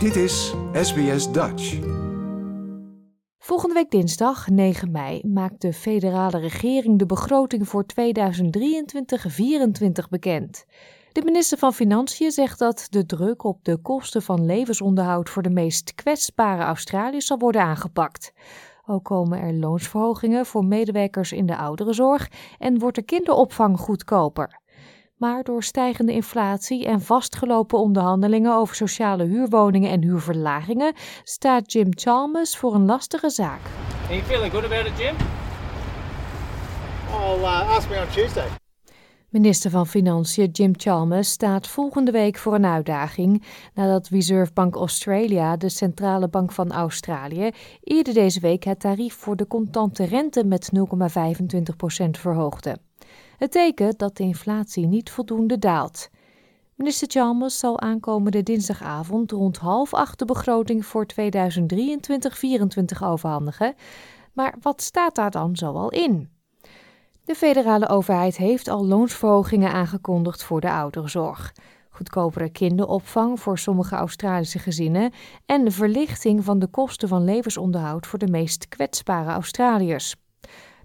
Dit is SBS Dutch. Volgende week dinsdag, 9 mei, maakt de federale regering de begroting voor 2023-2024 bekend. De minister van Financiën zegt dat de druk op de kosten van levensonderhoud voor de meest kwetsbare Australiërs zal worden aangepakt. Ook komen er loonsverhogingen voor medewerkers in de ouderenzorg en wordt de kinderopvang goedkoper. Maar door stijgende inflatie en vastgelopen onderhandelingen over sociale huurwoningen en huurverlagingen staat Jim Chalmers voor een lastige zaak. Are you feeling good about it, Jim? I'll uh, ask me on Tuesday. Minister van Financiën Jim Chalmers staat volgende week voor een uitdaging nadat Reserve Bank Australia, de centrale bank van Australië, eerder deze week het tarief voor de contante rente met 0,25% verhoogde. Het teken dat de inflatie niet voldoende daalt. Minister Chalmers zal aankomende dinsdagavond rond half acht de begroting voor 2023-2024 overhandigen. Maar wat staat daar dan zoal in? De federale overheid heeft al loonsverhogingen aangekondigd voor de ouderenzorg, goedkopere kinderopvang voor sommige Australische gezinnen en de verlichting van de kosten van levensonderhoud voor de meest kwetsbare Australiërs.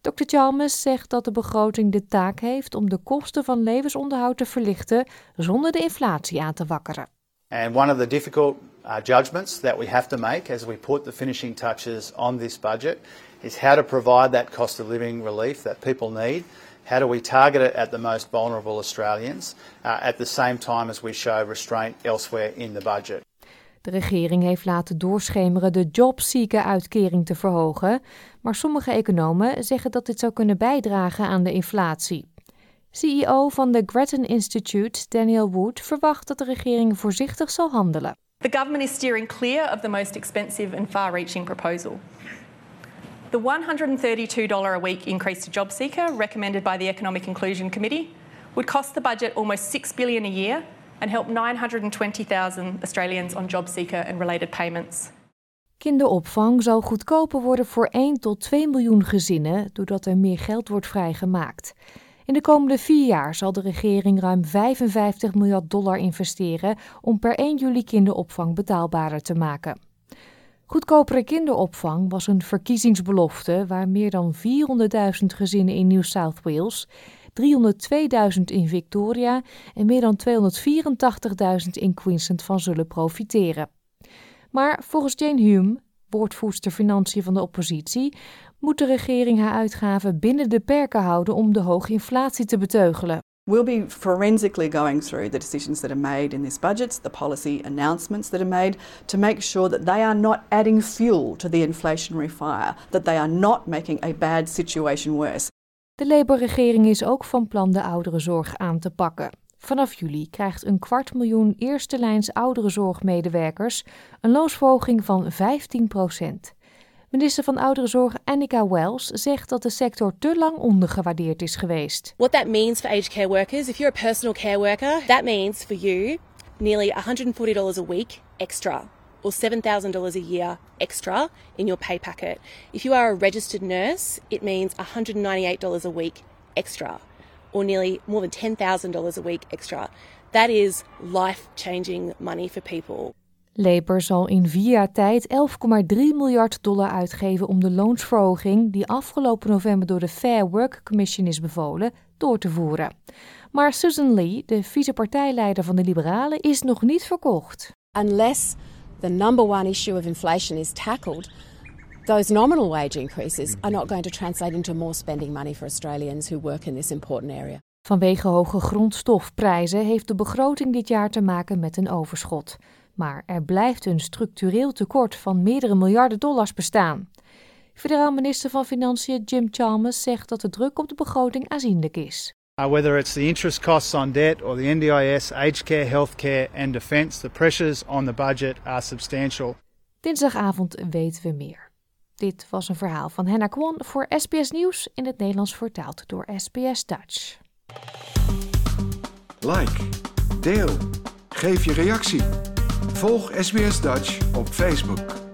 Dr. Chalmers zegt dat de begroting de taak heeft om de kosten van levensonderhoud te verlichten zonder de inflatie aan te wakkeren. And one of the difficult uh, judgments that we have to make as we put the finishing touches on this budget is how to provide that cost of living relief that people need. How do we target it at the most vulnerable Australians uh, at the same time as we show restraint elsewhere in the budget? De regering heeft laten doorschemeren de jobseeker-uitkering te verhogen, maar sommige economen zeggen dat dit zou kunnen bijdragen aan de inflatie. CEO van de Grattan Institute, Daniel Wood, verwacht dat de regering voorzichtig zal handelen. The government is steering clear of the most expensive and far reaching proposal. The $132 a week increase to JobSeeker, recommended by the Economic Inclusion Committee, would cost the budget almost $6 billion a year and help 920,000 Australians on JobSeeker and related payments. Kinderopvang zal goedkoper worden voor 1 tot 2 miljoen gezinnen doordat er meer geld wordt vrijgemaakt. In de komende vier jaar zal de regering ruim 55 miljard dollar investeren om per 1 juli kinderopvang betaalbaarder te maken. Goedkopere kinderopvang was een verkiezingsbelofte waar meer dan 400.000 gezinnen in New South Wales, 302.000 in Victoria en meer dan 284.000 in Queensland van zullen profiteren. Maar volgens Jane Hume, woordvoerster financiën van de oppositie, moet de regering haar uitgaven binnen de perken houden om de hoge inflatie te beteugelen. We'll be forensically going through the decisions that are made in this budget, the policy announcements that are made, to make sure that they are not adding fuel to the inflationary fire, that they are not making a bad situation worse. De Labour-regering is ook van plan de ouderenzorg aan te pakken. Vanaf juli krijgt een kwart miljoen eerste lijns ouderenzorgmedewerkers een loonsverhoging van 15% Minister van Ouderenzorg Annika Wells zegt dat de sector te lang ondergewaardeerd is geweest. What that means for aged care workers, if you're a personal care worker, that means for you nearly $140 a week extra or $7,000 a year extra in your pay packet. If you are a registered nurse, it means $198 a week extra or nearly more than $10,000 a week extra. That is life changing money for people. Labour zal in vier jaar tijd 11,3 miljard dollar uitgeven om de loonsverhoging, die afgelopen november door de Fair Work Commission is bevolen, door te voeren. Maar Susan Lee, de vicepartijleider van de Liberalen, is nog niet verkocht. Unless the number one issue of inflation is tackled, those nominal wage increases are not going to translate into more spending money for Australians who work in this important area. Vanwege hoge grondstofprijzen heeft de begroting dit jaar te maken met een overschot. Maar er blijft een structureel tekort van meerdere miljarden dollars bestaan. Federaal minister van Financiën Jim Chalmers zegt dat de druk op de begroting aanzienlijk is. Uh, whether it's the interest costs on debt or the NDIS, aged care, healthcare and defence, the pressures on the budget are substantial. Dinsdagavond weten we meer. Dit was een verhaal van Henna Kwon voor SBS Nieuws in het Nederlands vertaald door SBS Dutch. Like, deel, geef je reactie. Volg SBS Dutch op Facebook.